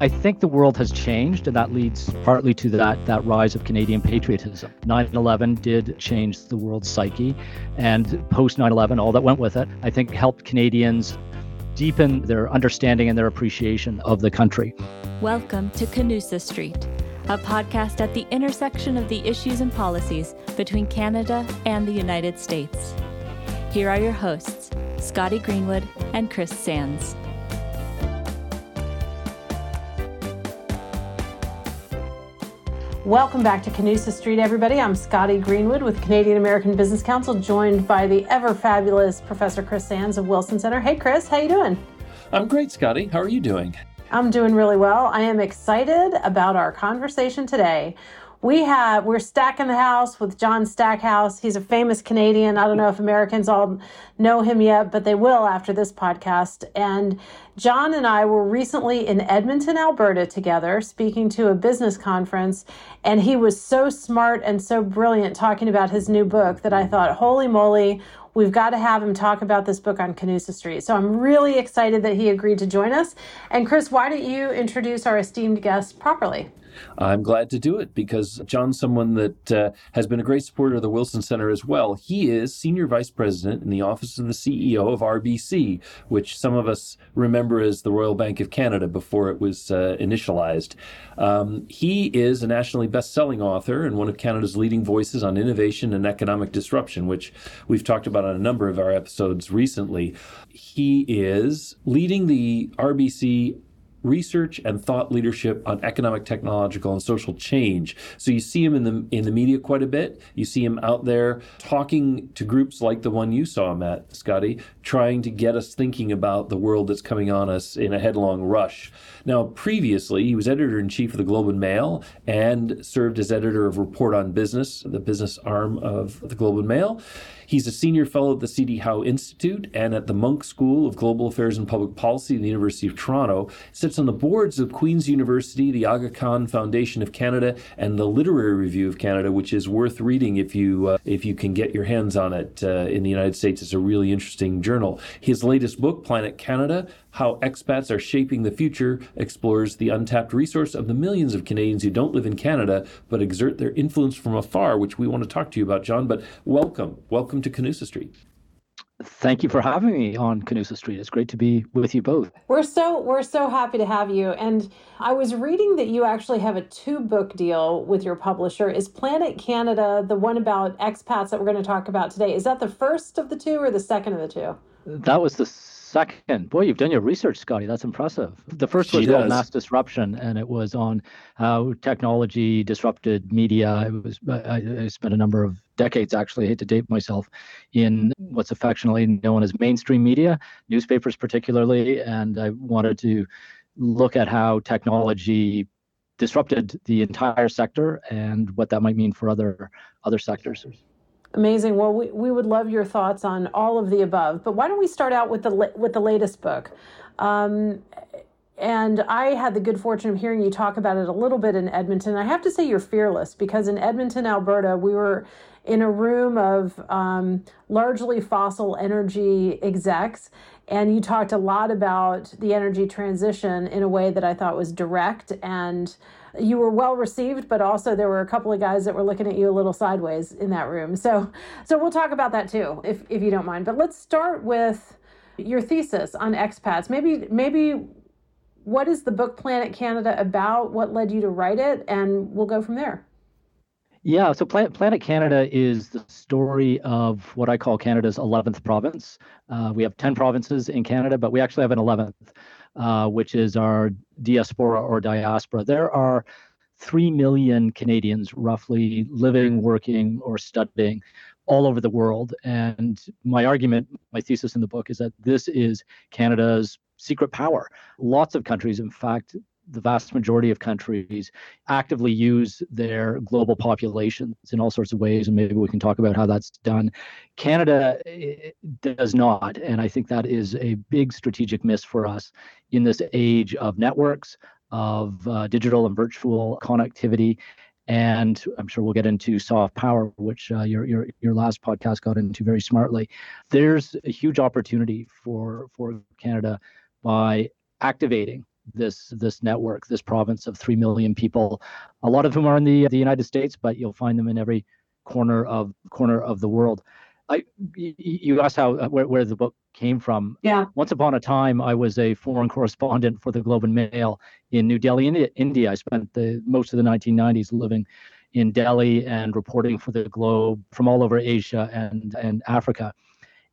I think the world has changed, and that leads partly to that, that rise of Canadian patriotism. 9 11 did change the world's psyche, and post 9 11, all that went with it, I think helped Canadians deepen their understanding and their appreciation of the country. Welcome to Canusa Street, a podcast at the intersection of the issues and policies between Canada and the United States. Here are your hosts, Scotty Greenwood and Chris Sands. Welcome back to Canusa Street, everybody. I'm Scotty Greenwood with Canadian American Business Council, joined by the ever fabulous Professor Chris Sands of Wilson Center. Hey, Chris, how you doing? I'm great, Scotty. How are you doing? I'm doing really well. I am excited about our conversation today we have we're stacking the house with John Stackhouse. He's a famous Canadian. I don't know if Americans all know him yet, but they will after this podcast. And John and I were recently in Edmonton, Alberta together speaking to a business conference, and he was so smart and so brilliant talking about his new book that I thought, "Holy moly, we've got to have him talk about this book on Canusa Street. So I'm really excited that he agreed to join us. And Chris, why don't you introduce our esteemed guest properly? I'm glad to do it because John's someone that uh, has been a great supporter of the Wilson Center as well. He is Senior Vice President in the Office of the CEO of RBC, which some of us remember as the Royal Bank of Canada before it was uh, initialized. Um, he is a nationally best-selling author and one of Canada's leading voices on innovation and economic disruption, which we've talked about on a number of our episodes recently. He is leading the RBC research and thought leadership on economic, technological, and social change. So you see him in the in the media quite a bit. You see him out there talking to groups like the one you saw him at, Scotty, trying to get us thinking about the world that's coming on us in a headlong rush. Now, previously, he was editor in chief of the Globe and Mail and served as editor of Report on Business, the business arm of the Globe and Mail. He's a senior fellow at the C.D. Howe Institute and at the Munk School of Global Affairs and Public Policy at the University of Toronto. Sits on the boards of Queen's University, the Aga Khan Foundation of Canada, and the Literary Review of Canada, which is worth reading if you uh, if you can get your hands on it uh, in the United States. It's a really interesting journal. His latest book, Planet Canada: how expats are shaping the future explores the untapped resource of the millions of Canadians who don't live in Canada but exert their influence from afar, which we want to talk to you about, John. But welcome, welcome to Canusa Street. Thank you for having me on Canusa Street. It's great to be with you both. We're so we're so happy to have you. And I was reading that you actually have a two book deal with your publisher. Is Planet Canada the one about expats that we're going to talk about today? Is that the first of the two or the second of the two? That was the second. Boy, you've done your research, Scotty. That's impressive. The first was called Mass Disruption, and it was on how technology disrupted media. It was I, I spent a number of decades, actually, I hate to date myself, in what's affectionately known as mainstream media, newspapers particularly, and I wanted to look at how technology disrupted the entire sector and what that might mean for other other sectors. Amazing. Well, we, we would love your thoughts on all of the above. But why don't we start out with the with the latest book? Um, and I had the good fortune of hearing you talk about it a little bit in Edmonton. I have to say you're fearless because in Edmonton, Alberta, we were in a room of um, largely fossil energy execs, and you talked a lot about the energy transition in a way that I thought was direct and you were well received, but also there were a couple of guys that were looking at you a little sideways in that room. So, so we'll talk about that too, if if you don't mind. But let's start with your thesis on expats. Maybe maybe what is the book Planet Canada about? What led you to write it? And we'll go from there. Yeah, so Planet Canada is the story of what I call Canada's 11th province. Uh, we have 10 provinces in Canada, but we actually have an 11th uh, which is our diaspora or diaspora. There are 3 million Canadians roughly living, working, or studying all over the world. And my argument, my thesis in the book is that this is Canada's secret power. Lots of countries, in fact, the vast majority of countries actively use their global populations in all sorts of ways, and maybe we can talk about how that's done. Canada eh, does not, and I think that is a big strategic miss for us in this age of networks, of uh, digital and virtual connectivity. And I'm sure we'll get into soft power, which uh, your, your your last podcast got into very smartly. There's a huge opportunity for for Canada by activating this this network, this province of three million people, a lot of whom are in the the United States, but you'll find them in every corner of corner of the world. I you asked how uh, where, where the book came from. Yeah. Once upon a time, I was a foreign correspondent for the Globe and Mail in New Delhi, India. India. I spent the most of the 1990s living in Delhi and reporting for the Globe from all over Asia and and Africa,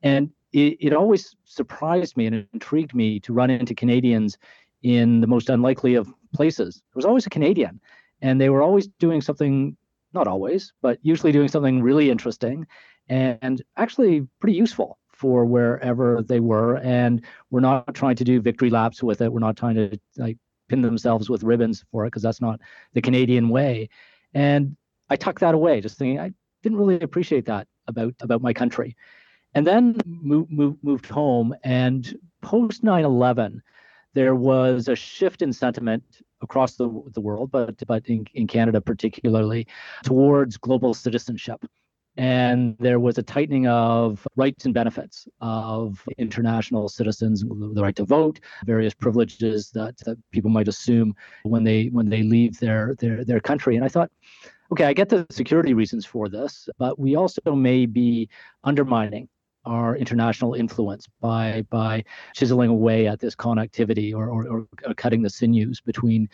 and it, it always surprised me and intrigued me to run into Canadians in the most unlikely of places. There was always a Canadian, and they were always doing something, not always, but usually doing something really interesting and actually pretty useful for wherever they were. And we're not trying to do victory laps with it. We're not trying to like pin themselves with ribbons for it because that's not the Canadian way. And I tucked that away, just thinking I didn't really appreciate that about about my country. And then moved moved, moved home and post 9/11 there was a shift in sentiment across the, the world, but but in, in Canada particularly, towards global citizenship. And there was a tightening of rights and benefits of international citizens, the right to vote, various privileges that, that people might assume when they when they leave their their their country. And I thought, okay, I get the security reasons for this, but we also may be undermining our international influence by by chiseling away at this connectivity or, or, or cutting the sinews between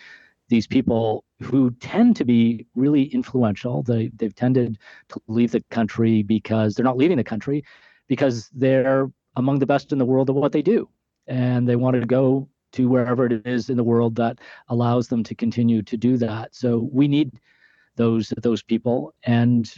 these people who tend to be really influential. They, they've tended to leave the country because they're not leaving the country because they're among the best in the world at what they do. And they wanted to go to wherever it is in the world that allows them to continue to do that. So we need those those people. And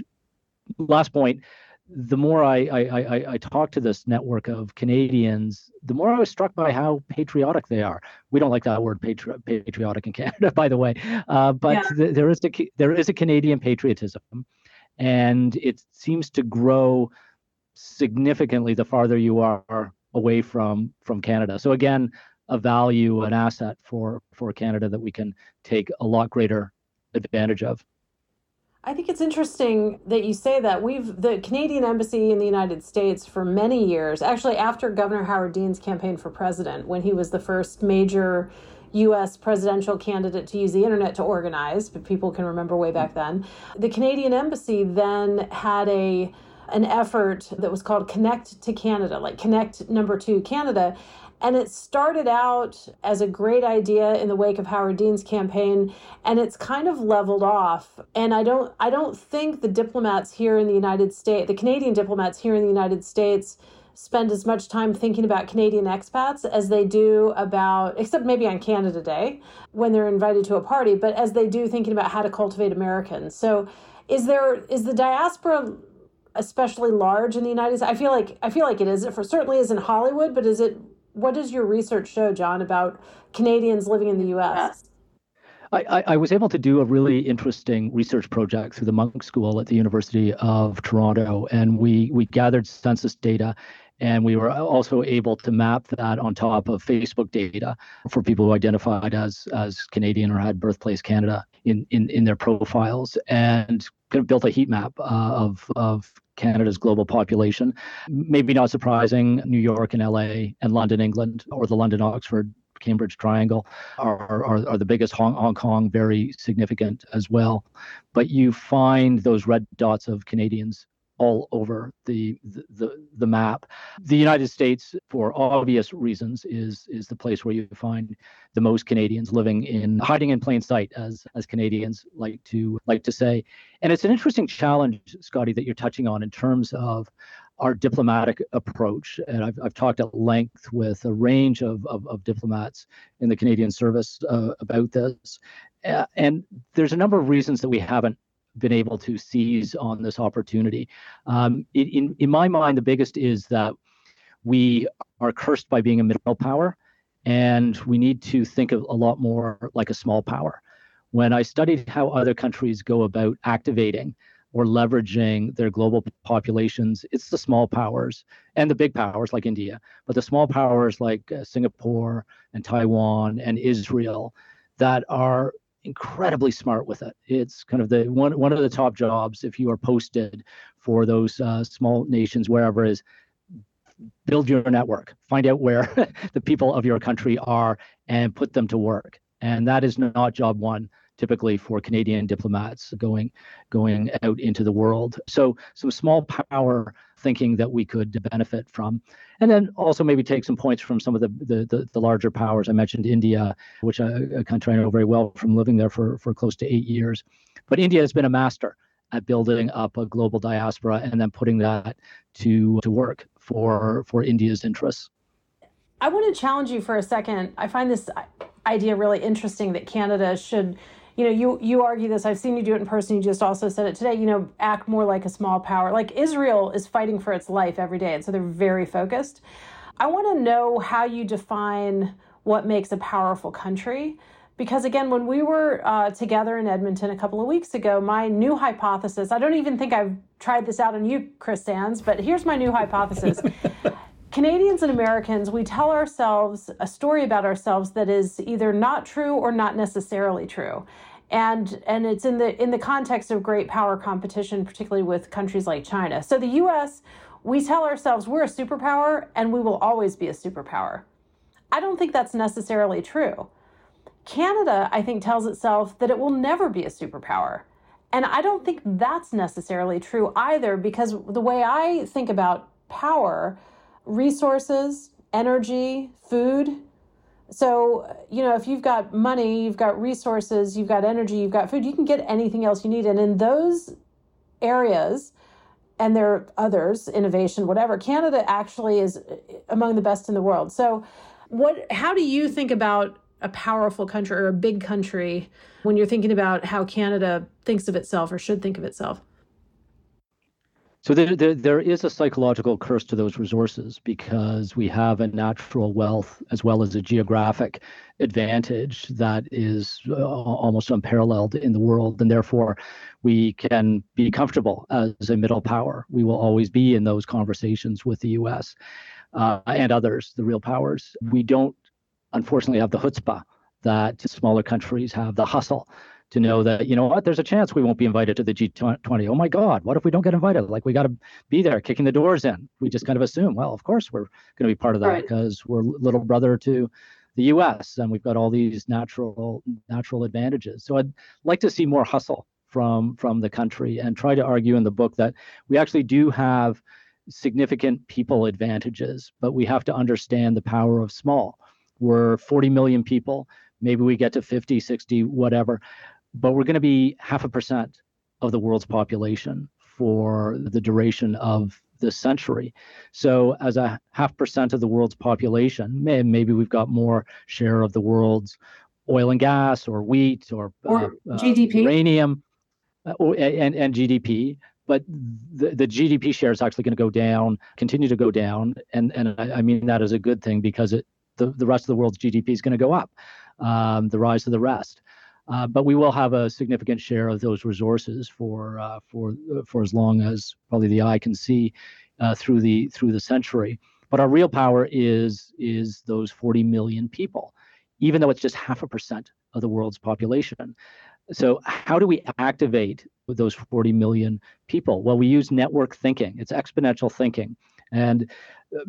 last point, the more I, I, I, I talk to this network of Canadians, the more I was struck by how patriotic they are. We don't like that word patri- patriotic in Canada, by the way, uh, but yeah. th- there is a there is a Canadian patriotism, and it seems to grow significantly the farther you are away from from Canada. So again, a value, an asset for for Canada that we can take a lot greater advantage of. I think it's interesting that you say that. We've the Canadian embassy in the United States for many years, actually after Governor Howard Dean's campaign for president, when he was the first major US presidential candidate to use the internet to organize, but people can remember way back then. The Canadian embassy then had a an effort that was called Connect to Canada, like Connect number 2 Canada, and it started out as a great idea in the wake of Howard Dean's campaign, and it's kind of leveled off. And I don't I don't think the diplomats here in the United States, the Canadian diplomats here in the United States, spend as much time thinking about Canadian expats as they do about, except maybe on Canada Day when they're invited to a party, but as they do thinking about how to cultivate Americans. So, is there is the diaspora especially large in the United States? I feel like I feel like it is. It for certainly is in Hollywood, but is it what does your research show, John, about Canadians living in the U.S.? I, I, was able to do a really interesting research project through the Munk School at the University of Toronto, and we we gathered census data, and we were also able to map that on top of Facebook data for people who identified as as Canadian or had birthplace Canada in in, in their profiles, and kind of built a heat map uh, of of Canada's global population. Maybe not surprising, New York and LA and London, England, or the London Oxford Cambridge Triangle are, are, are the biggest. Hong, Hong Kong, very significant as well. But you find those red dots of Canadians all over the, the the map. The United States, for obvious reasons, is is the place where you find the most Canadians living in hiding in plain sight, as as Canadians like to like to say. And it's an interesting challenge, Scotty, that you're touching on in terms of our diplomatic approach. And I've, I've talked at length with a range of, of, of diplomats in the Canadian service uh, about this. And there's a number of reasons that we haven't been able to seize on this opportunity. Um, in, in my mind, the biggest is that we are cursed by being a middle power, and we need to think of a lot more like a small power. When I studied how other countries go about activating or leveraging their global populations, it's the small powers and the big powers like India, but the small powers like uh, Singapore and Taiwan and Israel that are incredibly smart with it. It's kind of the one one of the top jobs if you are posted for those uh, small nations wherever is build your network, find out where the people of your country are, and put them to work. And that is not job one typically for Canadian diplomats going going out into the world. So some small power thinking that we could benefit from, and then also maybe take some points from some of the the, the, the larger powers. I mentioned India, which I, a country I know very well from living there for for close to eight years. But India has been a master at building up a global diaspora and then putting that to to work for for India's interests. I want to challenge you for a second. I find this idea really interesting that Canada should you know, you you argue this. I've seen you do it in person. You just also said it today. You know, act more like a small power. Like Israel is fighting for its life every day, and so they're very focused. I want to know how you define what makes a powerful country. Because again, when we were uh, together in Edmonton a couple of weeks ago, my new hypothesis I don't even think I've tried this out on you, Chris Sands, but here's my new hypothesis. Canadians and Americans, we tell ourselves a story about ourselves that is either not true or not necessarily true. And, and it's in the in the context of great power competition, particularly with countries like China. So the US, we tell ourselves we're a superpower and we will always be a superpower. I don't think that's necessarily true. Canada, I think, tells itself that it will never be a superpower. And I don't think that's necessarily true either, because the way I think about power, resources, energy, food. So, you know, if you've got money, you've got resources, you've got energy, you've got food, you can get anything else you need. And in those areas, and there are others, innovation, whatever, Canada actually is eh, among the best in the world. So, what how do you think about a powerful country or a big country when you're thinking about how Canada thinks of itself or should think of itself? So there, there, there is a psychological curse to those resources because we have a natural wealth as well as a geographic advantage that is uh, almost unparalleled in the world, and therefore we can be comfortable as a middle power. We will always be in those conversations with the U.S. Uh, and others, the real powers. We don't, unfortunately, have the chutzpah that smaller countries have, the hustle to know that you know what there's a chance we won't be invited to the G20. Oh my God, what if we don't get invited? Like we got to be there, kicking the doors in. We just kind of assume, well, of course we're going to be part of that right. because we're little brother to the U.S. and we've got all these natural natural advantages. So I'd like to see more hustle from from the country and try to argue in the book that we actually do have significant people advantages, but we have to understand the power of small. We're 40 million people. Maybe we get to 50, 60, whatever but we're going to be half a percent of the world's population for the duration of this century. So, as a half percent of the world's population, may, maybe we've got more share of the world's oil and gas, or wheat, or, or uh, GDP, uh, uranium, uh, or, and and GDP. But the, the GDP share is actually going to go down, continue to go down, and and I, I mean that is a good thing because it the, the rest of the world's GDP is going to go up, um, the rise of the rest. Uh, but we will have a significant share of those resources for uh, for uh, for as long as probably the eye can see uh, through the through the century. But our real power is is those 40 million people, even though it's just half a percent of the world's population. So how do we activate those 40 million people? Well, we use network thinking. It's exponential thinking. And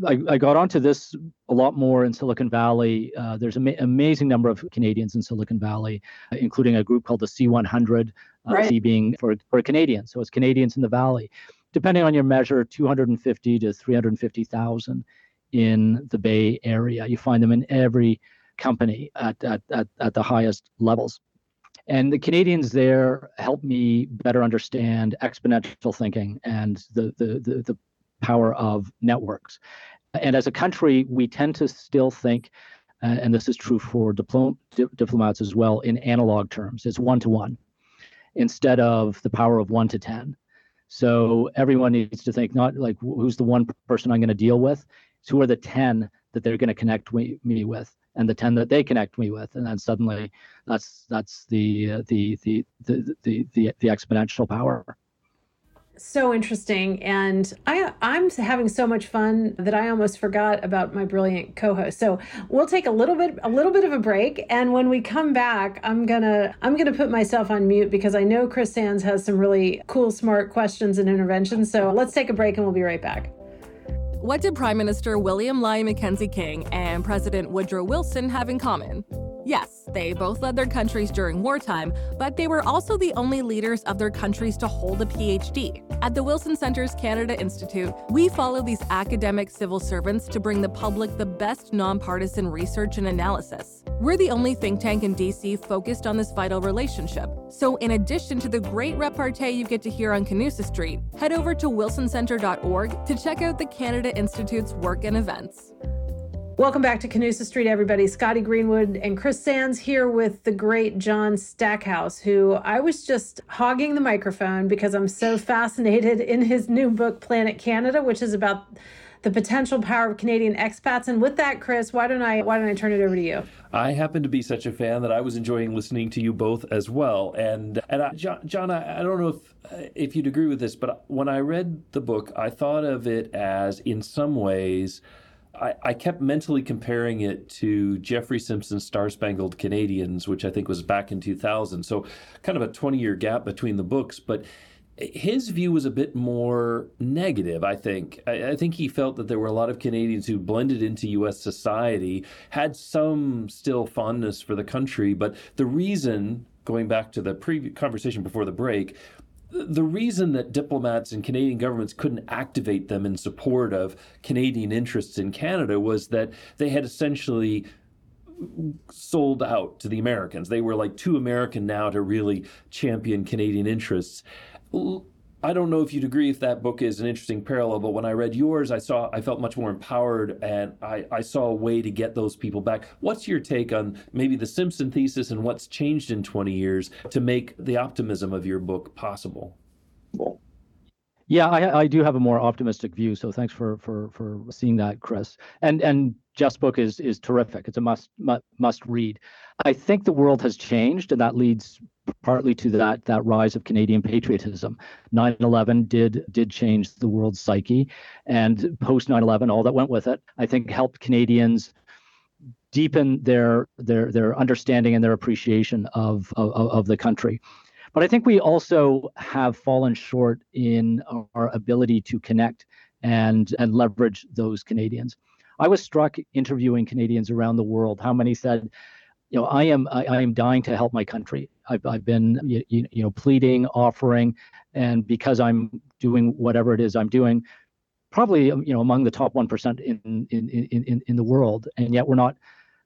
I, I, got onto this a lot more in Silicon Valley. Uh, there's an ama- amazing number of Canadians in Silicon Valley, uh, including a group called the C100, uh, right. C being for, for Canadians. So it's Canadians in the Valley. Depending on your measure, 250 to 350,000 in the Bay Area. You find them in every company at, at, at, at the highest levels. And the Canadians there help me better understand exponential thinking and the, the, the, the power of networks. And as a country, we tend to still think, uh, and this is true for diplom- di- diplomats as well, in analog terms. It's one to one instead of the power of one to 10. So everyone needs to think not like who's the one person I'm going to deal with, it's who are the 10 that they're going to connect me, me with and the 10 that they connect me with and then suddenly that's that's the uh, the, the, the the the the exponential power so interesting. And i i'm having so much fun that i almost forgot about my brilliant co-host. So we'll take a little bit a little bit of a break. And when we come back i'm gonna i'm gonna put myself on mute because i know chris sands has some really cool smart questions and interventions. So let's take a break and we'll be right back. What did Prime Minister William Lyon Mackenzie King and President Woodrow Wilson have in common? Yes, they both led their countries during wartime, but they were also the only leaders of their countries to hold a PhD. At the Wilson Center's Canada Institute, we follow these academic civil servants to bring the public the best nonpartisan research and analysis. We're the only think tank in DC focused on this vital relationship. So, in addition to the great repartee you get to hear on Canusa Street, head over to wilsoncenter.org to check out the Canada Institute's work and events. Welcome back to Canusa Street, everybody. Scotty Greenwood and Chris Sands here with the great John Stackhouse, who I was just hogging the microphone because I'm so fascinated in his new book, Planet Canada, which is about the potential power of Canadian expats. And with that, Chris, why don't I why don't I turn it over to you? I happen to be such a fan that I was enjoying listening to you both as well. And and I, John, John I, I don't know if if you'd agree with this, but when I read the book, I thought of it as in some ways I, I kept mentally comparing it to Jeffrey Simpson's Star Spangled Canadians, which I think was back in 2000. So, kind of a 20 year gap between the books. But his view was a bit more negative, I think. I, I, think he felt that there were a lot of Canadians who blended into U.S. society, had some still fondness for the country, but the reason, going back to the previous conversation before the break, the reason that diplomats and Canadian governments couldn't activate them in support of Canadian interests in Canada was that they had essentially sold out to the Americans. They were like too American now to really champion Canadian interests. I don't know if you'd agree if that book is an interesting parallel, but when I read yours, I saw I felt much more empowered and I, I saw a way to get those people back. What's your take on maybe the Simpson thesis and what's changed in 20 years to make the optimism of your book possible? Yeah, I, I do have a more optimistic view. So thanks for for for seeing that, Chris. And and Jeff's book is is terrific. It's a must must, read. I think the world has changed, and that leads partly to that that rise of Canadian patriotism. 9/11 did did change the world's psyche, and post 9/11, all that went with it, I think, helped Canadians deepen their their their understanding and their appreciation of of, of the country. But I think we also have fallen short in our ability to connect and and leverage those Canadians. I was struck interviewing Canadians around the world how many said, you know, I am I, I am dying to help my country. I've I've been you, you know pleading, offering, and because I'm doing whatever it is I'm doing, probably you know among the top one percent in in in in in the world, and yet we're not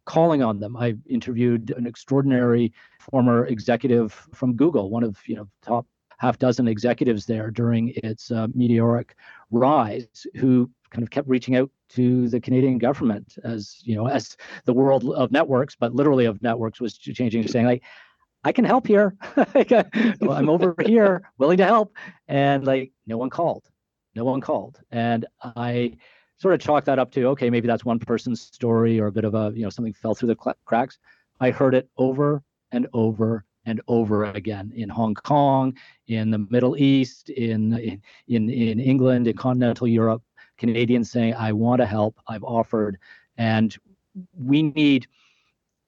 calling on them. I interviewed an extraordinary former executive from Google, one of you know top half dozen executives there during its uh, meteoric rise, who kind of kept reaching out to the Canadian government as you know as the world of networks, but literally of networks was changing, saying like. I can help here. I'm over here, willing to help. And like, no one called. No one called. And I sort of chalk that up to okay, maybe that's one person's story or a bit of a you know something fell through the cracks. I heard it over and over and over again in Hong Kong, in the Middle East, in in in England, in continental Europe. Canadians saying, "I want to help. I've offered," and we need.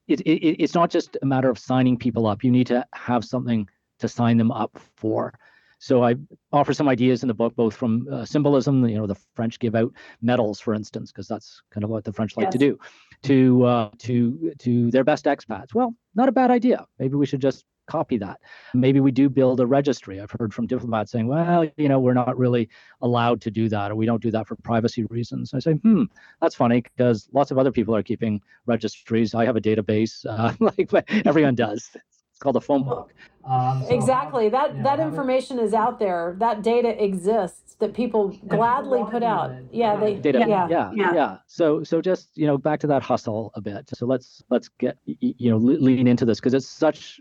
It, it, it's not just a matter of signing people up. You need to have something to sign them up for. So I offer some ideas in the book, both from uh, symbolism, you know, the French give out medals, for instance, because that's kind of what the French like yes. to do, to uh, to to their best expats. Well, not a bad idea. Maybe we should just copy that. Maybe we do build a registry. I've heard from diplomats saying, well, you know, we're not really allowed to do that, or we don't do that for privacy reasons. I say, hmm, that's funny because lots of other people are keeping registries. I have a database, uh, like everyone does It's called a phone book. Um, so exactly. That you know, that information is out there. That data exists that people gladly put out. Yeah, they data. Yeah, yeah, yeah, yeah. So so just you know back to that hustle a bit. So let's let's get you know lean into this because it's such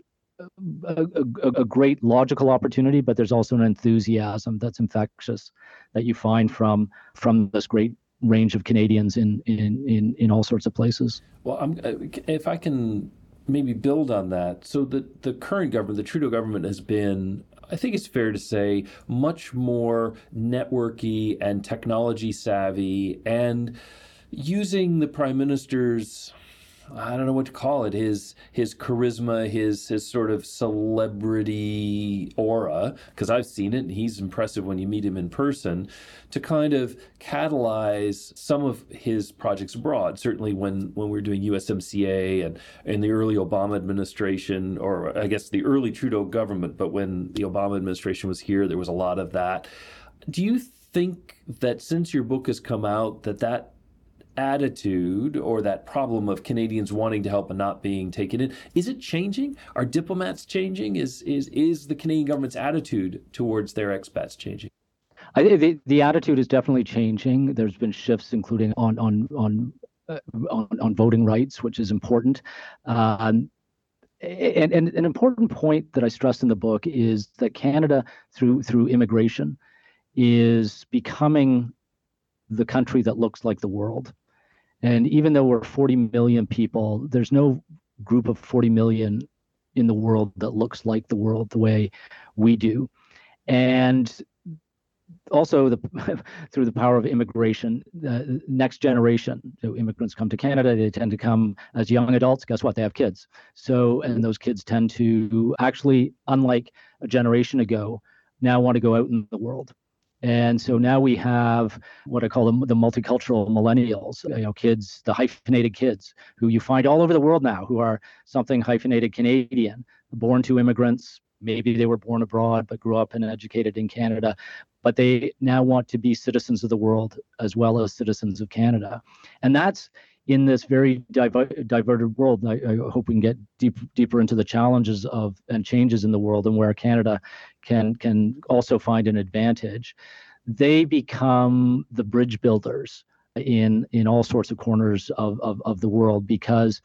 a, a, a, great logical opportunity, but there's also an enthusiasm that's infectious that you find from from this great range of Canadians in in in, in all sorts of places. Well, I'm, uh, if I can maybe build on that. So the the current government, the Trudeau government, has been I think it's fair to say, much more networky and technology savvy and using the prime minister's I don't know what to call it his his charisma his his sort of celebrity aura because I've seen it and he's impressive when you meet him in person to kind of catalyze some of his projects abroad. Certainly when when we are doing USMCA and in the early Obama administration or I guess the early Trudeau government but when the Obama administration was here there was a lot of that. Do you think that since your book has come out that that attitude or that problem of Canadians wanting to help and not being taken in is it changing? Are diplomats changing? Is is is the Canadian government's attitude towards their expats changing? I the, the attitude is definitely changing. There's been shifts, including on on on uh, on, on, voting rights, which is important. Um, and, and an important point that I stressed in the book is that Canada, through through immigration, is becoming the country that looks like the world. And even though we're 40 million people, there's no group of 40 million in the world that looks like the world the way we do. And also the through the power of immigration uh, next generation so immigrants come to canada they tend to come as young adults. Guess what? They have kids. So and those kids tend to actually unlike a generation ago now want to go out in the world and so now we have what I call the, the multicultural millennials, you know, kids, the hyphenated kids who you find all over the world now who are something hyphenated Canadian, born to immigrants. Maybe they were born abroad but grew up and educated in Canada, but they now want to be citizens of the world as well as citizens of Canada. And that's in this very diver- diverted world. I, I, hope we can get deep, deeper into the challenges of and changes in the world and where Canada can can also find an advantage. They become the bridge builders in in all sorts of corners of, of, of the world because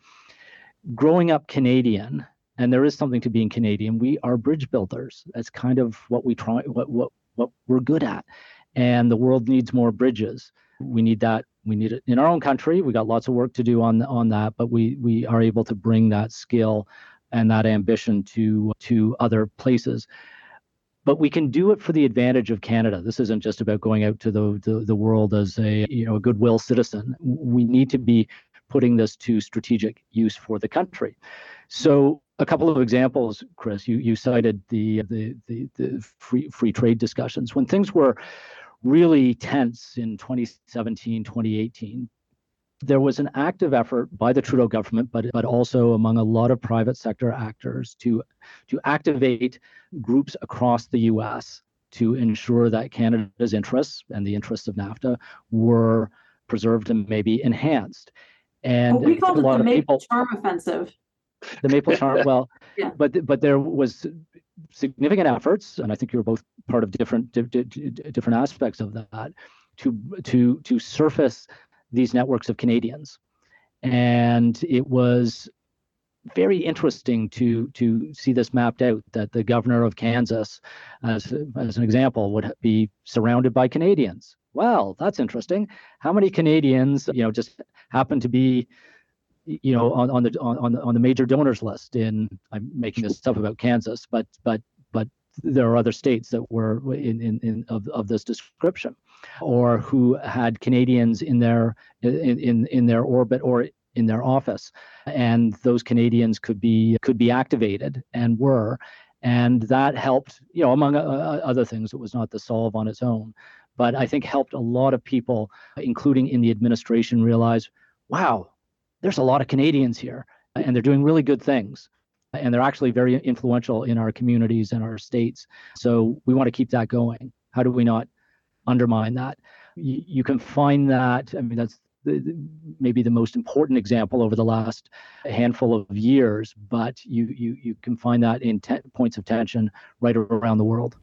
growing up Canadian, and there is something to being Canadian, we are bridge builders. That's kind of what we try what what what we're good at. And the world needs more bridges. We need that we need it in our own country. We got lots of work to do on on that, but we we are able to bring that skill and that ambition to to other places. But we can do it for the advantage of Canada. This isn't just about going out to the, the, the world as a you know a goodwill citizen. We need to be putting this to strategic use for the country. So a couple of examples, Chris. You you cited the the the, the free free trade discussions when things were really tense in 2017, 2018. There was an active effort by the Trudeau government, but, but also among a lot of private sector actors to, to activate groups across the US to ensure that Canada's interests and the interests of NAFTA were preserved and maybe enhanced. And well, we called it the Maple people, Charm Offensive. The Maple Charm, well, yeah. but but there was significant efforts, and I think you were both part of different di- di- different aspects of that, to to to surface these networks of Canadians, and it was very interesting to to see this mapped out that the governor of Kansas, as as an example, would be surrounded by Canadians. Well, that's interesting. How many Canadians, you know, just happen to be you know on, on the on, on the major donors list in i'm making this stuff about kansas but but but there are other states that were in, in, in of, of this description or who had canadians in their in, in in their orbit or in their office. And those canadians could be could be activated and were. And that helped you know among uh, uh other things it was not the solve on its own but i think helped a lot of people including in the administration realize wow there's a lot of Canadians here and they're doing really good things. And they're actually very influential in our communities and our states. So we want to keep that going. How do we not undermine that? You, you can find that, I mean, that's maybe the most important example over the last handful of years, but you, you, you can find that in te- points of tension right around the world.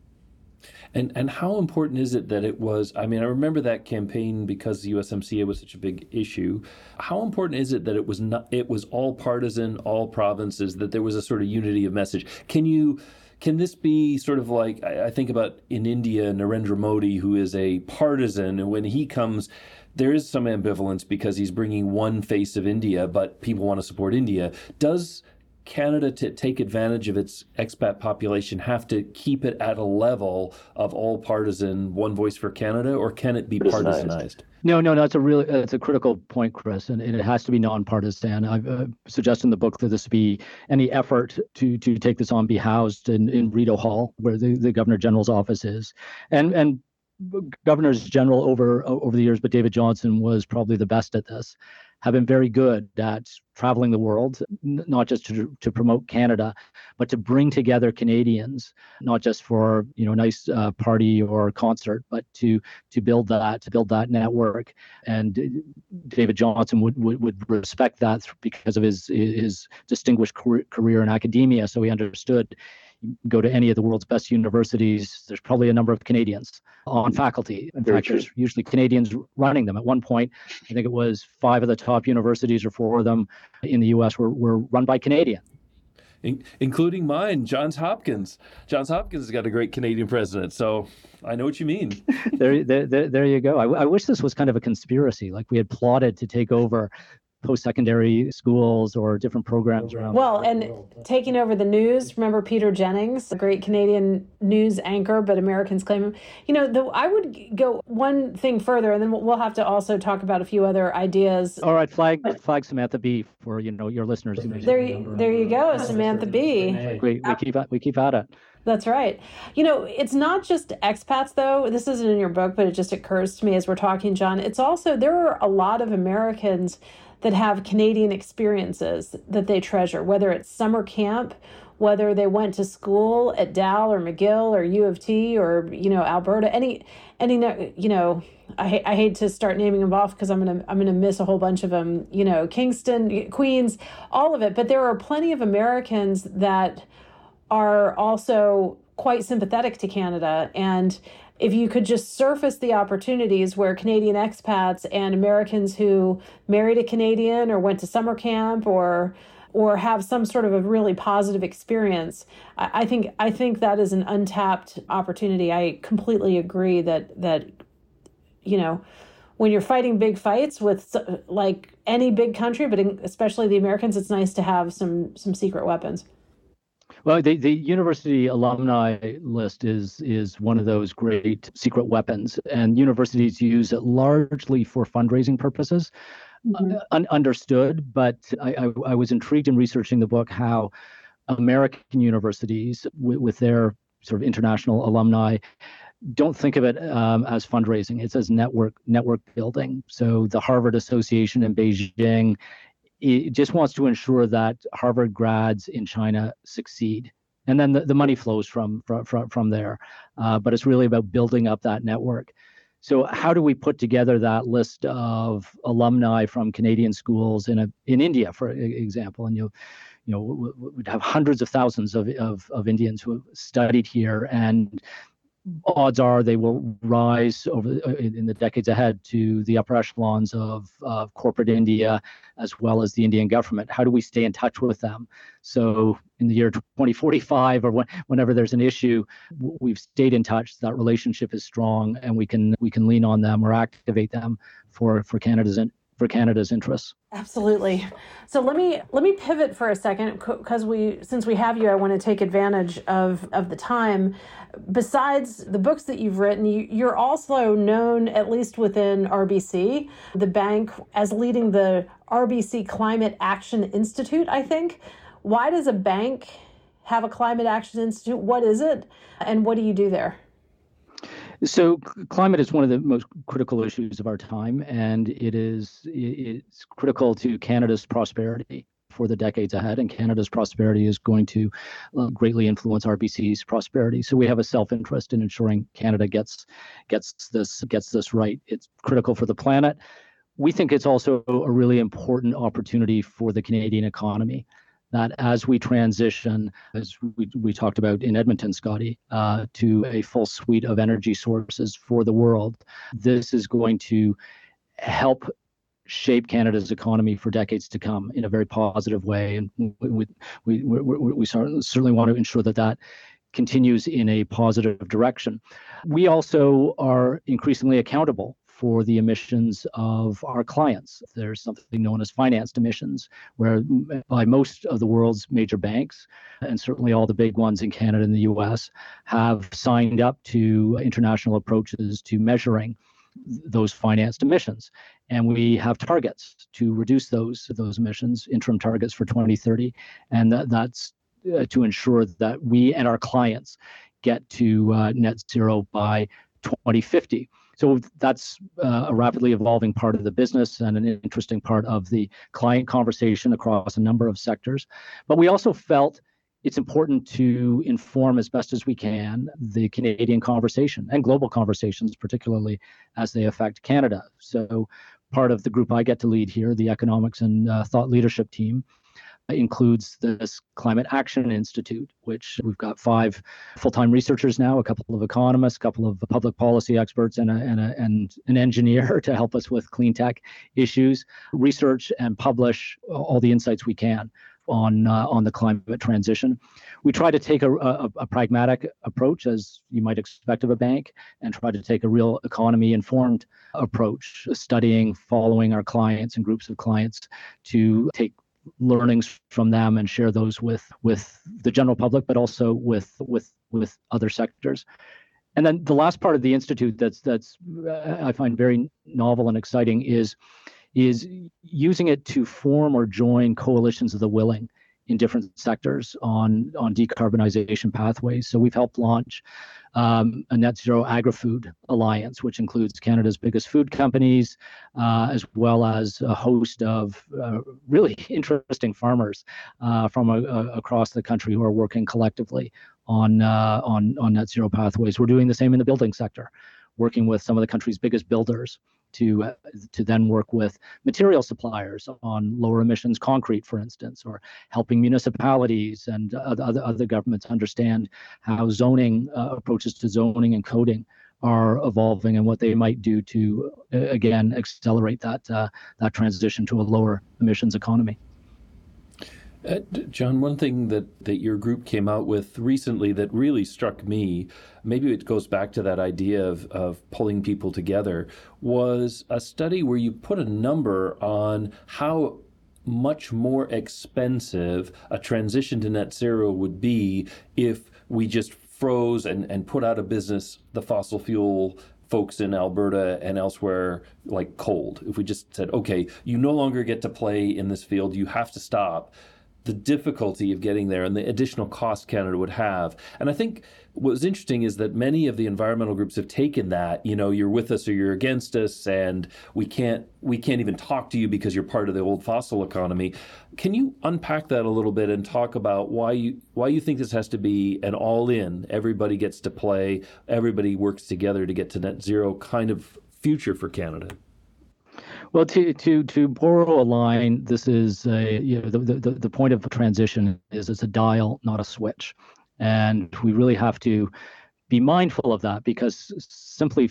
And and how important is it that it was? I mean, I remember that campaign because the USMCA was such a big issue. How important is it that it was not? It was all partisan, all provinces. That there was a sort of unity of message. Can you? Can this be sort of like I think about in India, Narendra Modi, who is a partisan, and when he comes, there is some ambivalence because he's bringing one face of India, but people want to support India. Does Canada to take advantage of its expat population have to keep it at a level of all partisan, one voice for Canada, or can it be partisanized? No, no, no. It's a really it's a critical point, Chris, and, and it has to be nonpartisan. I uh, suggest in the book that this be any effort to to take this on be housed in, in Rideau Hall, where the, the Governor General's office is, and and governors general over over the years, but David Johnston was probably the best at this have been very good at traveling the world, not just to, to promote Canada, but to bring together Canadians, not just for you know a nice uh, party or concert, but to to build that to build that network. And David Johnston would would, would respect that because of his his distinguished career in academia, so he understood go to any of the world's best universities, there's probably a number of Canadians on faculty. In Very fact, true. there's usually Canadians running them. At one point, I think it was five of the top universities or four of them in the U.S. were, were run by Canadians. In, including mine, Johns Hopkins. Johns Hopkins has got a great Canadian president, so I know what you mean. there, there, there, there, you go. I, I wish this was kind of a conspiracy, like we had plotted to take over post-secondary schools or different programs around. Well, and taking over the news. Remember Peter Jennings, the great Canadian news anchor, but Americans claim him. You know, the, I would go one thing further, and then we'll have to also talk about a few other ideas. All right, flag flag Samantha Bee for you know your listeners. There, you, there you go, Samantha Bee We, we uh, keep we keep at it. That's right. You know, it's not just expats, though. This isn't in your book, but it just occurs to me as we're talking, John. It's also, there are a lot of Americans that have Canadian experiences that they treasure, whether it's summer camp, whether they went to school at Dal or McGill or U of T or you know Alberta, any any you know. I, I hate to start naming them off because I'm gonna I'm gonna miss a whole bunch of them. You know, Kingston, Queens, all of it. But there are plenty of Americans that are also quite sympathetic to Canada and if you could just surface the opportunities where Canadian expats and Americans who married a Canadian or went to summer camp or or have some sort of a really positive experience, I, I think I think that is an untapped opportunity. I completely agree that that you know when you're fighting big fights with like any big country, but especially the Americans, it's nice to have some some secret weapons. Well, the, the university alumni list is is one of those great secret weapons, and universities use it largely for fundraising purposes. Mm-hmm. Uh, un- understood, but I, I, I, was intrigued in researching the book how American universities, w- with their sort of international alumni, don't think of it um, as fundraising. It's as network network building. So the Harvard Association in Beijing it just wants to ensure that Harvard grads in China succeed. And then the, the money flows from, from, from there. Uh, but it's really about building up that network. So how do we put together that list of alumni from Canadian schools in a in India, for example? And you, you know, we'd have hundreds of thousands of, of, of Indians who have studied here, and odds are they will rise over uh, in the decades ahead to the upper echelons of, of corporate India as well as the Indian government. How do we stay in touch with them? So in the year 2045 or when, whenever there's an issue, we've stayed in touch. That relationship is strong, and we can we can lean on them or activate them for for Canada's for Canada's interests. Absolutely. So let me let me pivot for a second because we since we have you, I want to take advantage of of the time. Besides the books that you've written, you, you're also known, at least within RBC, the bank, as leading the RBC Climate Action Institute. I think. Why does a bank have a Climate Action Institute? What is it, and what do you do there? So climate is one of the most critical issues of our time, and it is it's critical to Canada's prosperity for the decades ahead. And Canada's prosperity is going to uh, greatly influence RBC's prosperity. So we have a self-interest in ensuring Canada gets gets this gets this right. It's critical for the planet. We think it's also a really important opportunity for the Canadian economy that as we transition, as we, we talked about in Edmonton, Scotty, uh, to a full suite of energy sources for the world, this is going to help shape Canada's economy for decades to come in a very positive way. And we, we, we, we, we certainly want to ensure that that continues in a positive direction. We also are increasingly accountable for the emissions of our clients. There's something known as financed emissions, where by most of the world's major banks, and certainly all the big ones in Canada and the US, have signed up to international approaches to measuring those financed emissions. And we have targets to reduce those those emissions, interim targets for 2030, and that, that's uh, to ensure that we and our clients get to uh, net zero by 2050. So that's uh, a rapidly evolving part of the business and an interesting part of the client conversation across a number of sectors. But we also felt it's important to inform as best as we can the Canadian conversation and global conversations, particularly as they affect Canada. So, part of the group I get to lead here, the Economics and uh, Thought Leadership Team, includes this Climate Action Institute, which we've got five full-time researchers now, a couple of economists, a couple of public policy experts, and, a, and, a, and an engineer to help us with clean tech issues, research and publish all the insights we can on uh, on the climate transition. We try to take a, a, a, pragmatic approach, as you might expect of a bank, and try to take a real economy informed approach, studying, following our clients and groups of clients to take learnings from them and share those with with the general public, but also with with with other sectors. And then the last part of the institute that's that's uh, I find very novel and exciting is is using it to form or join coalitions of the willing in different sectors on on decarbonization pathways. So we've helped launch um, a net zero agri-food alliance, which includes Canada's biggest food companies, uh, as well as a host of uh, really interesting farmers uh, from a, a, across the country who are working collectively on uh, on on net zero pathways. We're doing the same in the building sector, working with some of the country's biggest builders to uh, to then work with material suppliers on lower emissions concrete, for instance, or helping municipalities and other other governments understand how zoning uh, approaches to zoning and coding are evolving and what they might do to uh, again accelerate that uh, that transition to a lower emissions economy. Uh, John, one thing that, that your group came out with recently that really struck me, maybe it goes back to that idea of, of pulling people together, was a study where you put a number on how much more expensive a transition to net zero would be if we just froze and, and put out of business the fossil fuel folks in Alberta and elsewhere like cold. If we just said, okay, you no longer get to play in this field, you have to stop the difficulty of getting there and the additional cost Canada would have. And I think what was interesting is that many of the environmental groups have taken that, you know, you're with us or you're against us and we can't we can't even talk to you because you're part of the old fossil economy. Can you unpack that a little bit and talk about why you why you think this has to be an all in, everybody gets to play, everybody works together to get to net zero kind of future for Canada? Well, to to to borrow a line, this is a you know the the, the point of transition is it's a dial, not a switch, and we really have to be mindful of that because simply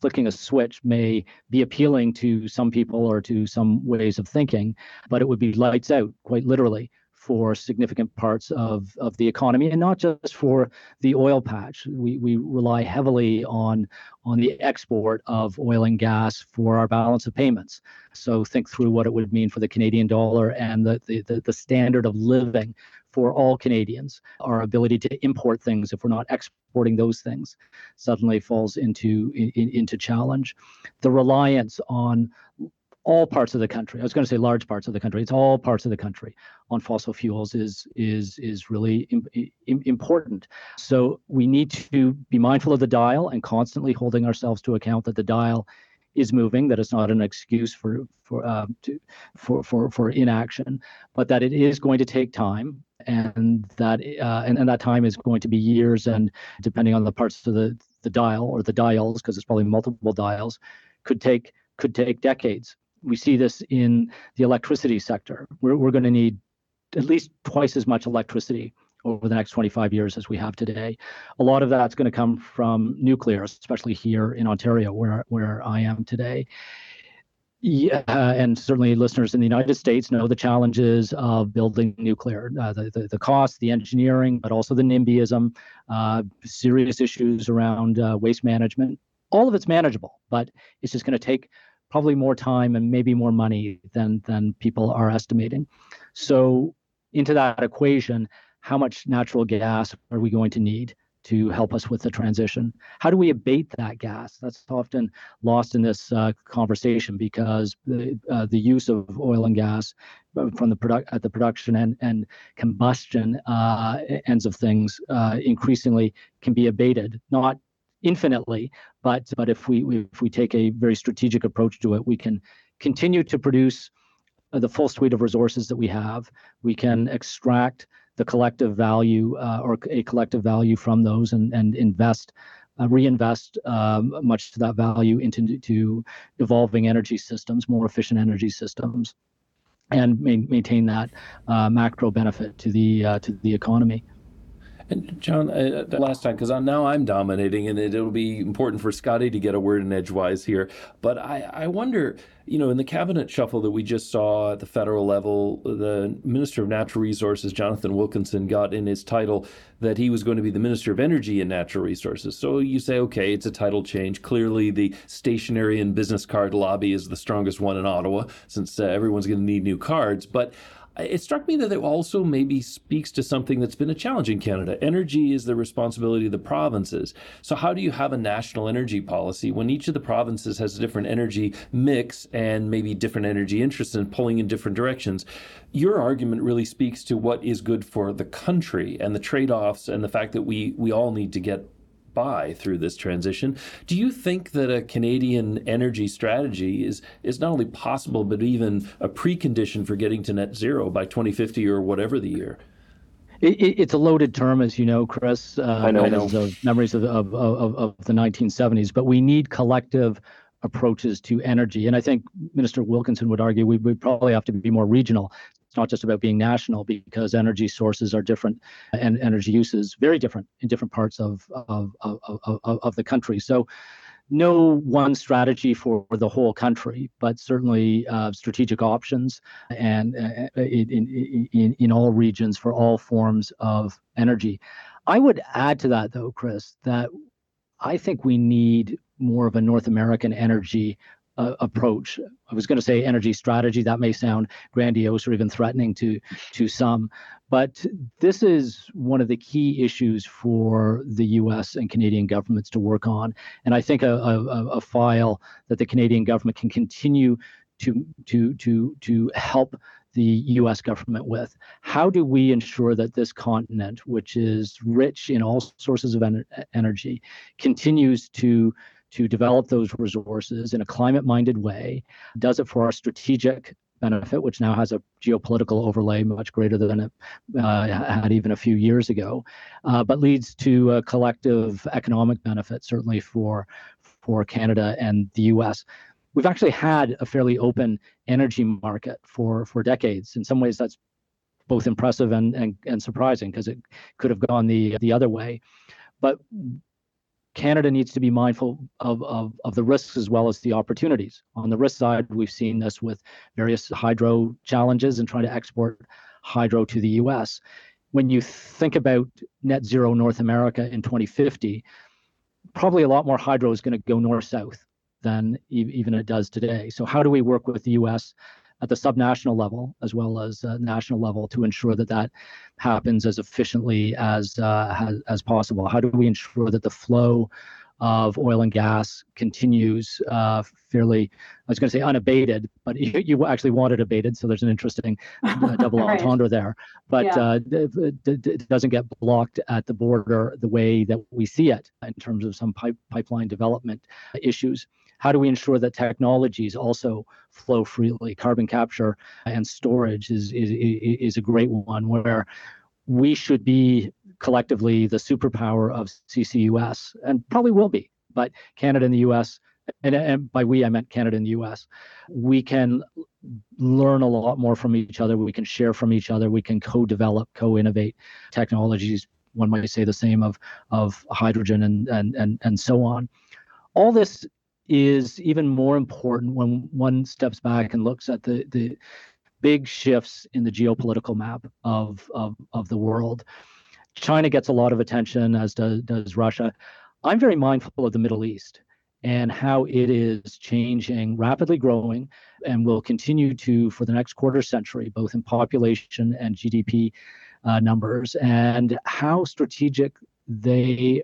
flicking a switch may be appealing to some people or to some ways of thinking, but it would be lights out quite literally for significant parts of, of the economy and not just for the oil patch. We, we rely heavily on, on the export of oil and gas for our balance of payments. So think through what it would mean for the Canadian dollar and the, the, the, the standard of living for all Canadians. Our ability to import things, if we're not exporting those things, suddenly falls into in, into challenge. The reliance on all parts of the country. I was going to say large parts of the country. It's all parts of the country on fossil fuels is is is really Im- Im- important. So we need to be mindful of the dial and constantly holding ourselves to account that the dial is moving. That it's not an excuse for for uh, to, for for for inaction, but that it is going to take time. And that uh, and, and that time is going to be years, and depending on the parts of the, the dial or the dials, because it's probably multiple dials, could take could take decades we see this in the electricity sector. We're, we're going to need at least twice as much electricity over the next 25 years as we have today. A lot of that's going to come from nuclear, especially here in Ontario, where where I am today. Yeah, and certainly listeners in the United States know the challenges of building nuclear, uh, the, the, the cost, the engineering, but also the NIMBYism, uh, serious issues around uh, waste management. All of it's manageable, but it's just going to take probably more time and maybe more money than than people are estimating. So into that equation, how much natural gas are we going to need to help us with the transition. How do we abate that gas? That's often lost in this uh, conversation because the uh, the use of oil and gas from the product at the production and and combustion uh, ends of things uh, increasingly can be abated, not infinitely, but but if we if we take a very strategic approach to it, we can continue to produce the full suite of resources that we have. We can extract the collective value uh, or a collective value from those and, and invest, uh, reinvest um, much of that value into to evolving energy systems, more efficient energy systems, and ma- maintain that uh, macro benefit to the uh, to the economy. And John, uh, last time, because now I'm dominating, and it, will be important for Scotty to get a word in edgewise here. But I, I wonder, you know, in the cabinet shuffle that we just saw at the federal level, the Minister of Natural Resources, Jonathan Wilkinson, got in his title that he was going to be the Minister of Energy and Natural Resources. So you say, okay, it's a title change. Clearly, the stationery and business card lobby is the strongest one in Ottawa, since uh, everyone's going to need new cards. But it struck me that it also maybe speaks to something that's been a challenge in Canada. Energy is the responsibility of the provinces. So, how do you have a national energy policy when each of the provinces has a different energy mix and maybe different energy interests and pulling in different directions? Your argument really speaks to what is good for the country and the trade offs and the fact that we, we all need to get by through this transition. Do you think that a Canadian energy strategy is is not only possible but even a precondition for getting to net zero by 2050 or whatever the year? It, it's a loaded term, as you know, Chris. Uh, I know. Of memories of, of, of, of the 1970s, but we need collective approaches to energy. And I think Minister Wilkinson would argue we, we probably have to be more regional it's not just about being national because energy sources are different and energy uses very different in different parts of, of, of, of, of the country. So no one strategy for the whole country, but certainly uh, strategic options and uh, in, in, in all regions for all forms of energy. I would add to that, though, Chris, that I think we need more of a North American energy uh, approach. I was going to say energy strategy. That may sound grandiose or even threatening to to some, but this is one of the key issues for the U.S. and Canadian governments to work on. And I think a, a, a file that the Canadian government can continue to to to to help the US government with. How do we ensure that this continent, which is rich in all sources of en- energy, continues to to develop those resources in a climate minded way, does it for our strategic benefit, which now has a geopolitical overlay much greater than it uh, had even a few years ago, uh, but leads to a collective economic benefit, certainly for for Canada and the U.S. We've actually had a fairly open energy market for for decades. In some ways, that's both impressive and and, and surprising because it could have gone the the other way. But Canada needs to be mindful of, of, of the risks as well as the opportunities. On the risk side, we've seen this with various hydro challenges and trying to export hydro to the US. When you think about net zero North America in 2050, probably a lot more hydro is going to go north south than even it does today. So, how do we work with the US at the subnational level as well as uh, national level to ensure that that happens as efficiently as, uh, as, as possible? How do we ensure that the flow of oil and gas continues uh, fairly, I was going to say unabated, but you, you, actually want it abated. So there's an interesting uh, double right. entendre there. But yeah. uh, it, it, doesn't get blocked at the border the way that we see it in terms of some pipe, pipeline development issues how do we ensure that technologies also flow freely? Carbon capture and storage is, is, is a great one where we should be collectively the superpower of CCUS and probably will be, but Canada and the US, and, and by we, I meant Canada and the US, we can learn a lot more from each other. We can share from each other. We can co develop, co innovate technologies. One might say the same of, of hydrogen and, and, and, and so on. All this is even more important when one steps back and looks at the the big shifts in the geopolitical map of of, of the world. China gets a lot of attention, as does, does Russia. I'm very mindful of the Middle East and how it is changing, rapidly growing, and will continue to for the next quarter century, both in population and GDP uh, numbers, and how strategic they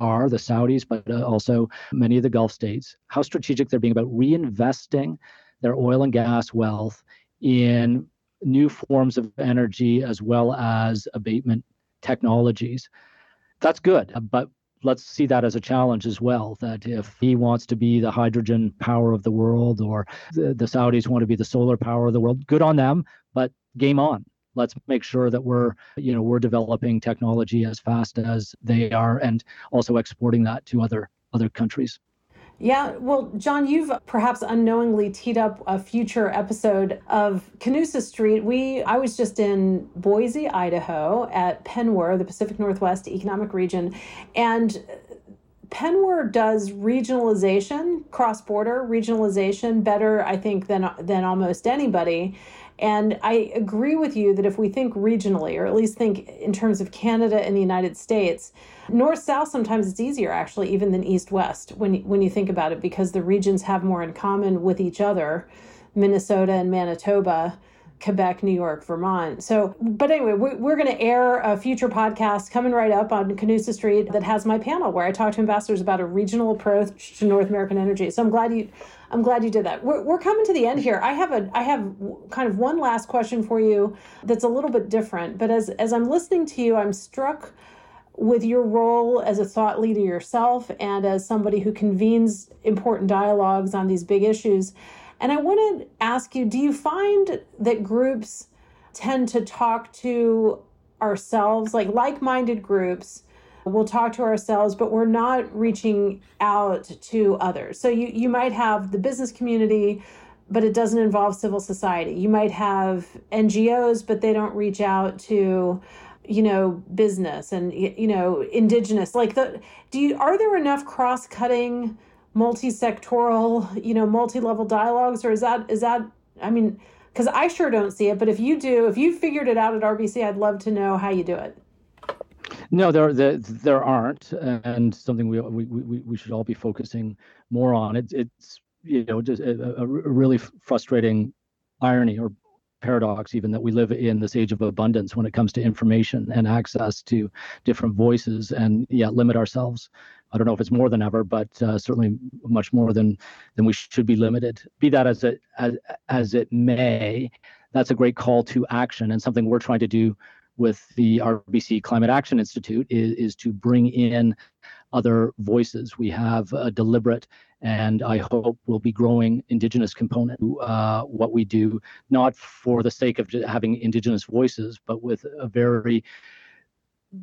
are the Saudis, but uh, also many of the Gulf states, how strategic they're being about reinvesting their oil and gas wealth in new forms of energy as well as abatement technologies. That's good, but let's see that as a challenge as well. That if he wants to be the hydrogen power of the world or the, the Saudis want to be the solar power of the world, good on them, but game on let's make sure that we're you know we're developing technology as fast as they are and also exporting that to other other countries yeah, well, John, you've perhaps unknowingly teed up a future episode of Canusa Street. We I was just in Boise, Idaho at PNWER, the Pacific Northwest Economic Region, and PNWER does regionalization, cross-border regionalization better, I think, than than almost anybody. And I agree with you that if we think regionally, or at least think in terms of Canada and the United States, north south sometimes it's easier actually even than east west when when you think about it because the regions have more in common with each other, Minnesota and Manitoba. Quebec, New York, Vermont. So, but anyway, we're, we're going to air a future podcast coming right up on Canusa Street that has my panel where I talk to ambassadors about a regional approach to North American energy. So I'm glad you I'm glad you did that. We're, we're coming to the end here. I have a I have kind of one last question for you that's a little bit different. But as as I'm listening to you, I'm struck with your role as a thought leader yourself and as somebody who convenes important dialogues on these big issues. And I want to ask you: Do you find that groups tend to talk to ourselves, like like-minded groups? We'll talk to ourselves, but we're not reaching out to others. So you, you might have the business community, but it doesn't involve civil society. You might have NGOs, but they don't reach out to you know business and you know indigenous like the do you are there enough cross-cutting multi-sectoral you know multi-level dialogues or is that is that i mean because i sure don't see it but if you do if you figured it out at rbc i'd love to know how you do it no, there, there there aren't, and something we we we, we should all be focusing more on. It's it's you know just a, a really frustrating irony or paradox even that we live in this age of abundance when it comes to information and access to different voices and yeah limit ourselves i don't know if it's more than ever but uh, certainly much more than than we should be limited be that as it as, as it may that's a great call to action and something we're trying to do with the RBC Climate Action Institute is, is to bring in other voices. We have a deliberate and I hope will be growing Indigenous component to uh, what we do, not for the sake of having Indigenous voices, but with a very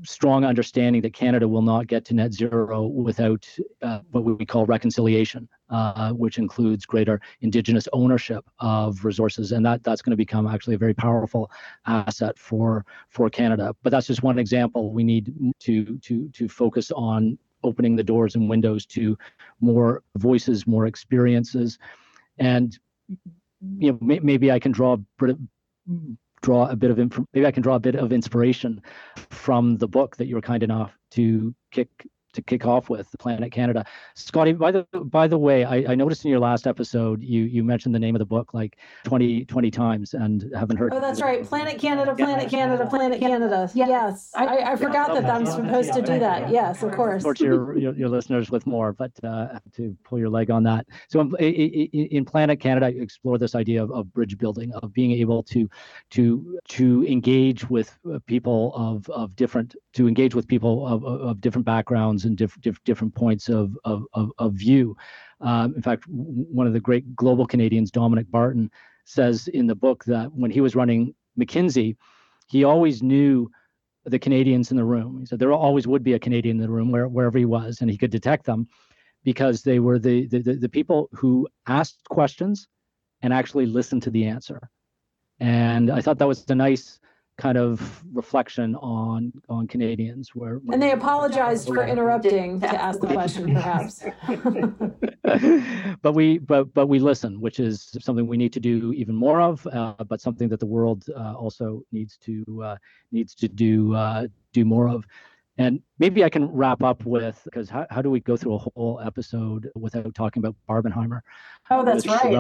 strong understanding that Canada will not get to net zero without uh, what we call reconciliation, uh, which includes greater Indigenous ownership of resources, and that that's going to become actually a very powerful asset for for Canada. But that's just one example. We need to to to focus on opening the doors and windows to more voices, more experiences, and you know may, maybe I can draw draw a bit of inf- maybe I can draw a bit of inspiration from the book that you were kind enough to kick to kick off with, Planet Canada. Scotty, by the by the way, I, I, noticed in your last episode you you mentioned the name of the book like 20, 20 times and haven't heard. Oh, that's right. Planet Canada, Planet Canada, Planet Canada. Yes, I, I forgot that I'm supposed to do that. Yes, of course. Torture your, your, your listeners with more, but uh, to pull your leg on that. So in, in Planet Canada, I explore this idea of, of bridge building, of being able to to to engage with uh, people of of different to engage with people of, of different backgrounds and diff, diff, different points of, of, of, of view. Um, in fact, one of the great global Canadians, Dominic Barton, says in the book that when he was running McKinsey, he always knew the Canadians in the room. He said there always would be a Canadian in the room where, wherever he was, and he could detect them because they were the, the, the people who asked questions and actually listened to the answer. And I thought that was a nice kind of reflection on on Canadians where and they apologized for interrupting to ask the question perhaps. But we but but we listen which is something we need to do even more of uh, but something that the world uh, also needs to uh, needs to do uh, do more of. And maybe I can wrap up with because how, how do we go through a whole episode without talking about Barbenheimer? Oh, that's right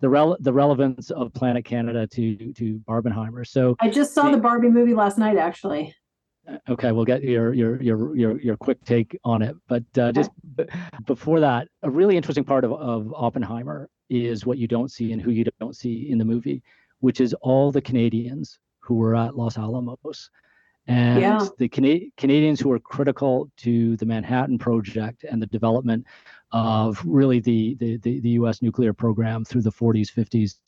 the rel- the relevance of Planet Canada to to Barbenheimer. So I just saw the Barbie movie last night, actually. Okay, we'll get your your your your your quick take on it. But uh, just b- before that, a really interesting part of, of Oppenheimer is what you don't see and who you don't see in the movie, which is all the Canadians who were at Los Alamos and Yeah. the Cana- Canadians who were critical to the Manhattan Project and the development of really the, the the the U.S. nuclear program through the 40s, 50s,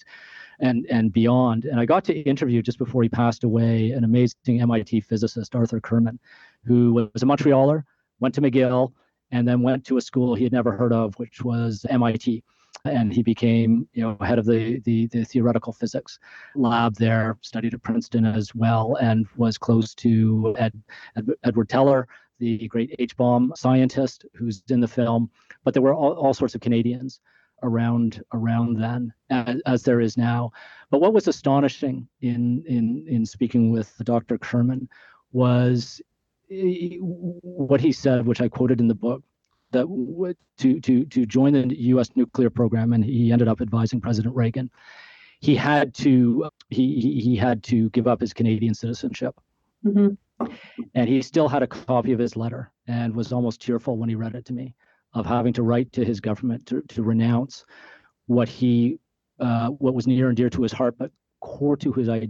and and beyond. And I got to interview just before he passed away an amazing MIT physicist, Arthur Kerman, who was a Montrealer, went to McGill, and then went to a school he had never heard of, which was MIT. And he became, you know, head of the, the the theoretical physics lab there. Studied at Princeton as well, and was close to Ed, Ed, Edward Teller, the great H bomb scientist who's in the film. But there were all, all sorts of Canadians around around then as, as there is now. But what was astonishing in in in speaking with Dr. Kerman was what he said, which I quoted in the book, that to to to join the U.S. nuclear program, and he ended up advising President Reagan. He had to he he, had to give up his Canadian citizenship, Mhm. And he still had a copy of his letter, and was almost tearful when he read it to me, of having to write to his government to to renounce what he uh, what was near and dear to his heart, but core to his uh,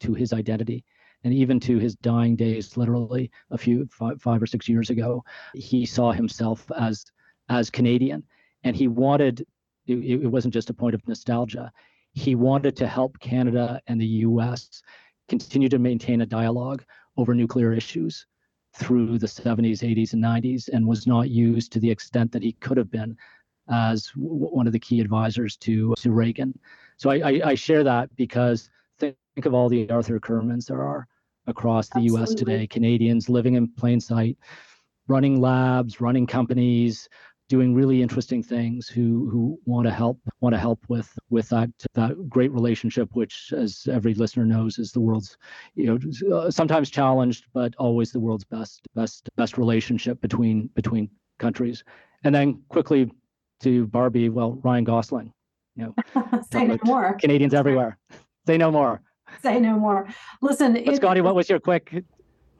to his identity, and even to his dying days, literally a few five, five or six years ago, he saw himself as as Canadian, and he wanted. It, it wasn't just a point of nostalgia. He wanted to help Canada and the U.S. continue to maintain a dialogue over nuclear issues through the 70s, 80s, and 90s, and was not used to the extent that he could have been as w- one of the key advisors to to Reagan. So I, I, I share that because think, think of all the Arthur Kermans there are across the U.S. Today. Canadians living in plain sight, running labs, running companies, doing really interesting things. Who who want to help want to help with with that that great relationship, which, as every listener knows, is the world's you know uh, sometimes challenged, but always the world's best best best relationship between between countries. And then quickly to Barbie, well, Ryan Gosling, you know, Say no more. Canadians everywhere. Say no more. Say no more. Listen, But Scotty, what was your quick?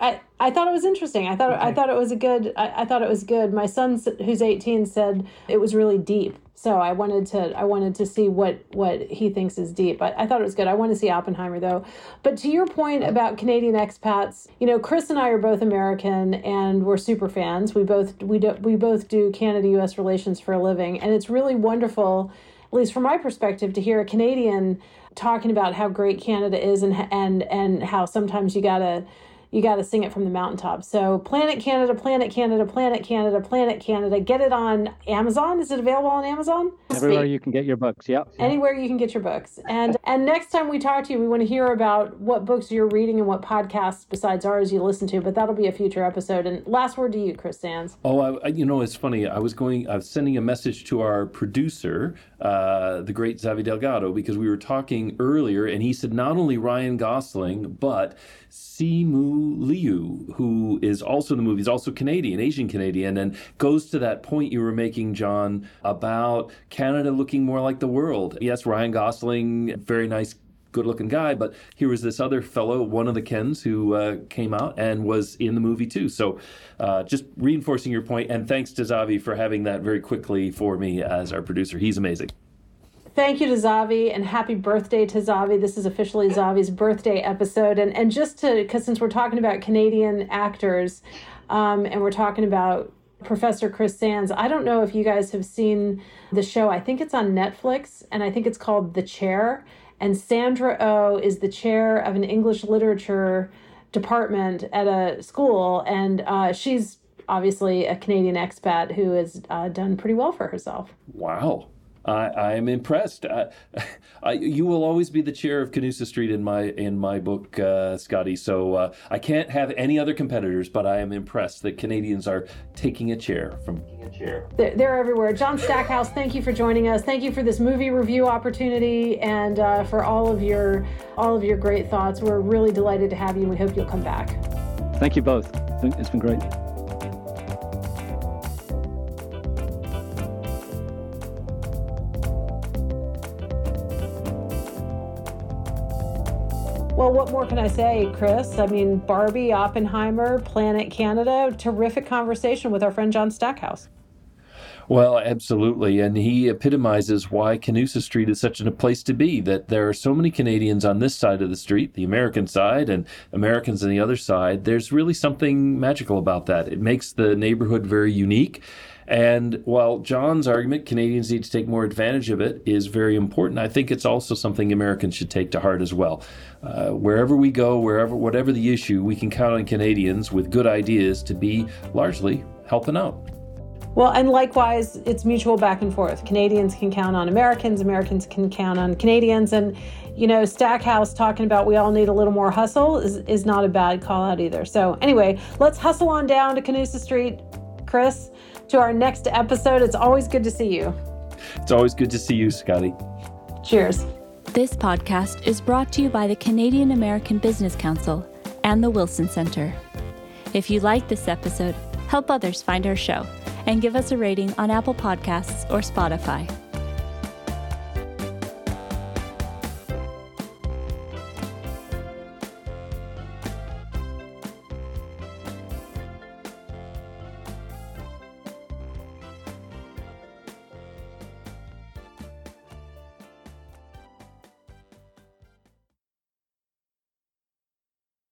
I, I thought it was interesting. I thought I thought it was a good. I, I thought it was good. My son, who's eighteen, said it was really deep. So I wanted to I wanted to see what what he thinks is deep. I, I thought it was good. I want to see Oppenheimer though. But to your point about Canadian expats, you know, Chris and I are both American and we're super fans. We both we do we both do Canada U.S. relations for a living, and it's really wonderful, at least from my perspective, to hear a Canadian talking about how great Canada is and and and how sometimes you gotta you got to sing it from the mountaintop. So, Planet Canada, Planet Canada, Planet Canada, Planet Canada. Get it on Amazon. Is it available on Amazon? Everywhere you can get your books. Yep. Anywhere you can get your books. And and next time we talk to you, we want to hear about what books you're reading and what podcasts besides ours you listen to. But that'll be a future episode. And last word to you, Chris Sands. Oh, I, I- you know, it's funny. I was going, I was sending a message to our producer, uh, the great Xavi Delgado, because we were talking earlier, and he said not only Ryan Gosling, but Simu Liu, who is also in the movie, is also Canadian, Asian Canadian, and goes to that point you were making, John, about Canada looking more like the world. Yes, Ryan Gosling, very nice good looking guy, but here was this other fellow, one of the Kens, who uh, came out and was in the movie too. So uh, just reinforcing your point, and thanks to Xavi for having that very quickly for me as our producer. He's amazing. Thank you to Xavi and happy birthday to Xavi. This is officially Xavi's birthday episode. And and just to because since we're talking about Canadian actors, um, and we're talking about Professor Chris Sands, I don't know if you guys have seen the show. I think it's on Netflix, and I think it's called The Chair. And Sandra O oh is the chair of an English literature department at a school, and uh, she's obviously a Canadian expat who has uh, done pretty well for herself. Wow. I, I am impressed. I, I, you will always be the chair of Canusa Street in my in my book, uh, Scotty. So uh, I can't have any other competitors, but I am impressed that Canadians are taking a chair from a chair. They're, they're everywhere. John Stackhouse, thank you for joining us. Thank you for this movie review opportunity and uh, for all of your all of your great thoughts. We're really delighted to have you. and We hope you'll come back. Thank you both. It's been great. Well, what more can I say, Chris? I mean, Barbie, Oppenheimer, Planet Canada, terrific conversation with our friend John Stackhouse. Well, absolutely. And he epitomizes why Canusa Street is such a place to be. That there are so many Canadians on this side of the street, the American side, and Americans on the other side. There's really something magical about that. It makes the neighborhood very unique. And while John's argument, Canadians need to take more advantage of it, is very important, I think it's also something Americans should take to heart as well. Uh, wherever we go, wherever, whatever the issue, we can count on Canadians with good ideas to be largely helping out. Well, and likewise, it's mutual back and forth. Canadians can count on Americans, Americans can count on Canadians. And, you know, Stackhouse talking about we all need a little more hustle is, is not a bad call out either. So, anyway, let's hustle on down to Canusa Street, Chris, to our next episode. It's always good to see you. It's always good to see you, Scotty. Cheers. This podcast is brought to you by the Canadian American Business Council and the Wilson Center. If you like this episode, help others find our show and give us a rating on Apple Podcasts or Spotify.